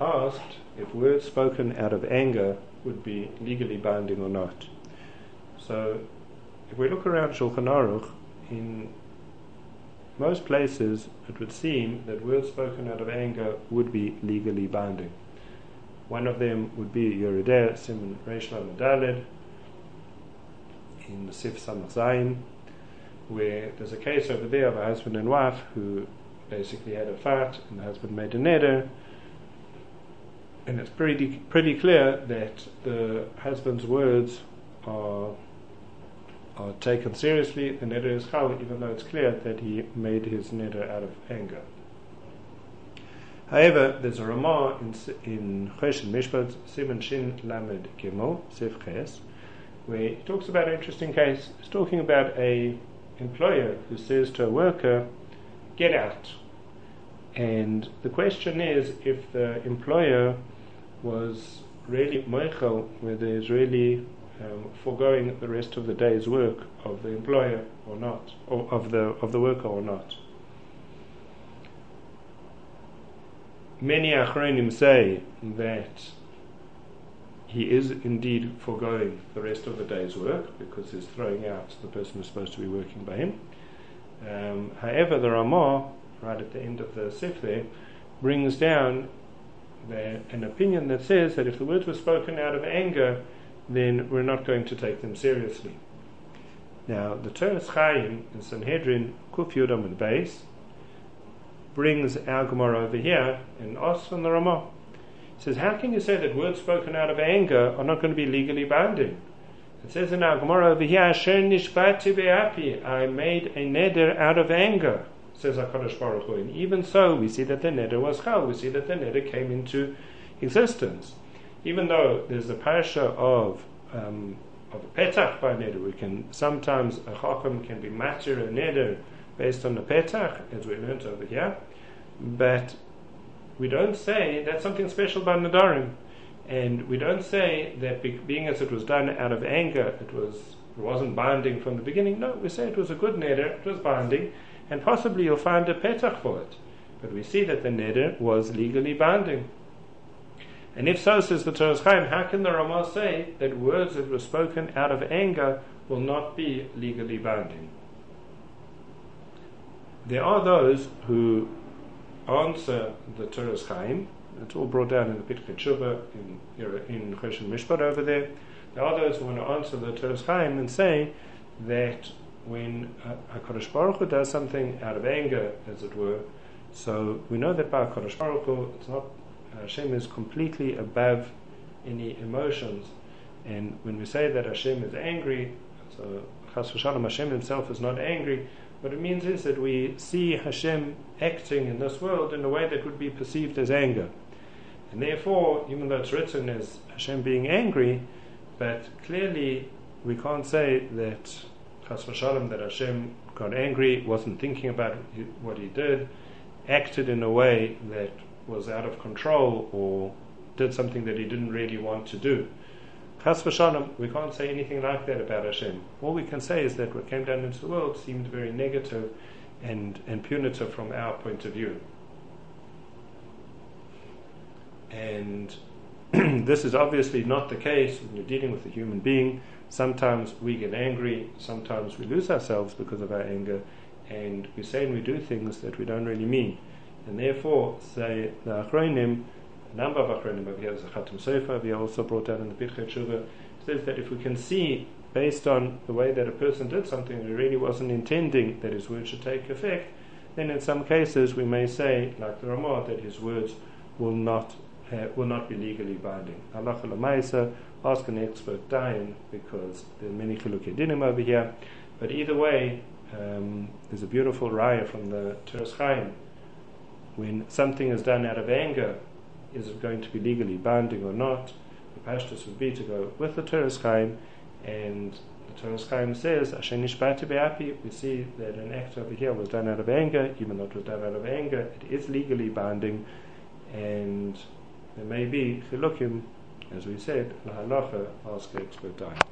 asked if words spoken out of anger would be legally binding or not. So, if we look around Shulchan Aruch, in most places it would seem that words spoken out of anger would be legally binding. One of them would be Yoreh De'ah, Simon Reish Medaled, in the Sif Samach where there's a case over there of a husband and wife who basically had a fight, and the husband made a neder, and it's pretty pretty clear that the husband's words are are taken seriously. The neder is chal, even though it's clear that he made his neder out of anger. However, there's a Ramah in in Choshen Mishpat Simon Shin Lamed Gimel Sif Ches, where he talks about an interesting case. He's talking about a employer who says to a worker, "Get out." And the question is if the employer was really moichel, where there's really um, foregoing the rest of the day's work of the employer or not, or of the of the worker or not. Many achronim say that he is indeed foregoing the rest of the day's work because he's throwing out the person who's supposed to be working by him. Um, however, the Ramah, right at the end of the Sif there, brings down an opinion that says that if the words were spoken out of anger, then we're not going to take them seriously. Now, the Toras Chaim in Sanhedrin, Kuf Yudam and Beis, brings our Gemara over here in Os and the Ramah. Says, How can you say that words spoken out of anger are not going to be legally binding? It says in our Gemara over here, Asher nishbati be'api, I made a neder out of anger, says HaKadosh Baruch Hu. And even so, we see that the neder was chal, we see that the neder came into existence. Even though there's a parasha of um, of a petach by neder, we can sometimes a chacham can be matir a neder based on the petach, as we learned over here, but we don't say that's something special by nadarim. And we don't say that be, being as it was done out of anger, it was it wasn't binding from the beginning. No, we say it was a good neder, it was binding, and possibly you'll find a petach for it. But we see that the neder was legally binding. And if so, says the Toras Chaim, how can the Ramah say that words that were spoken out of anger will not be legally binding? There are those who answer the Toras Chaim. It's all brought down in the Pischei Tshuva in in Choshen Mishpat over there. There are those who want to answer the Toras Chaim and say that when Hakadosh Baruch Hu does something out of anger, as it were, so we know that by Hakadosh Baruch Hu, it's not Hashem is completely above any emotions, and when we say that Hashem is angry, so Chas v'Shalom, Hashem Himself is not angry. What it means is that we see Hashem acting in this world in a way that would be perceived as anger. And therefore, even though it's written as Hashem being angry, but clearly we can't say that Chas v'Shalom, that Hashem got angry, wasn't thinking about what he did, acted in a way that was out of control or did something that he didn't really want to do. Chas v'shalom, we can't say anything like that about Hashem. All we can say is that what came down into the world seemed very negative and, and punitive from our point of view. And this is obviously not the case when you're dealing with a human being. Sometimes we get angry, sometimes we lose ourselves because of our anger, and we say and we do things that we don't really mean. And therefore, say the Achronim, a number of Achronim, over here there's a Khatam Sofer, we also brought down in the Pischei Tshuva, says that if we can see, based on the way that a person did something that really wasn't intending that his words should take effect, then in some cases we may say, like the Ramah, that his words will not uh, will not be legally binding. Lamaisa, ask an expert dying because there are many chilukei dinim over here. But either way, um, there's a beautiful raya from the Toras Chaim. When something is done out of anger, is it going to be legally binding or not? The pashtus would be to go with the Toras Chaim, and the Toras Chaim says, be'api, we see that an act over here was done out of anger, even though it was done out of anger, it is legally binding, and there may be chilukim, as we said, lahalacha, ask expert time.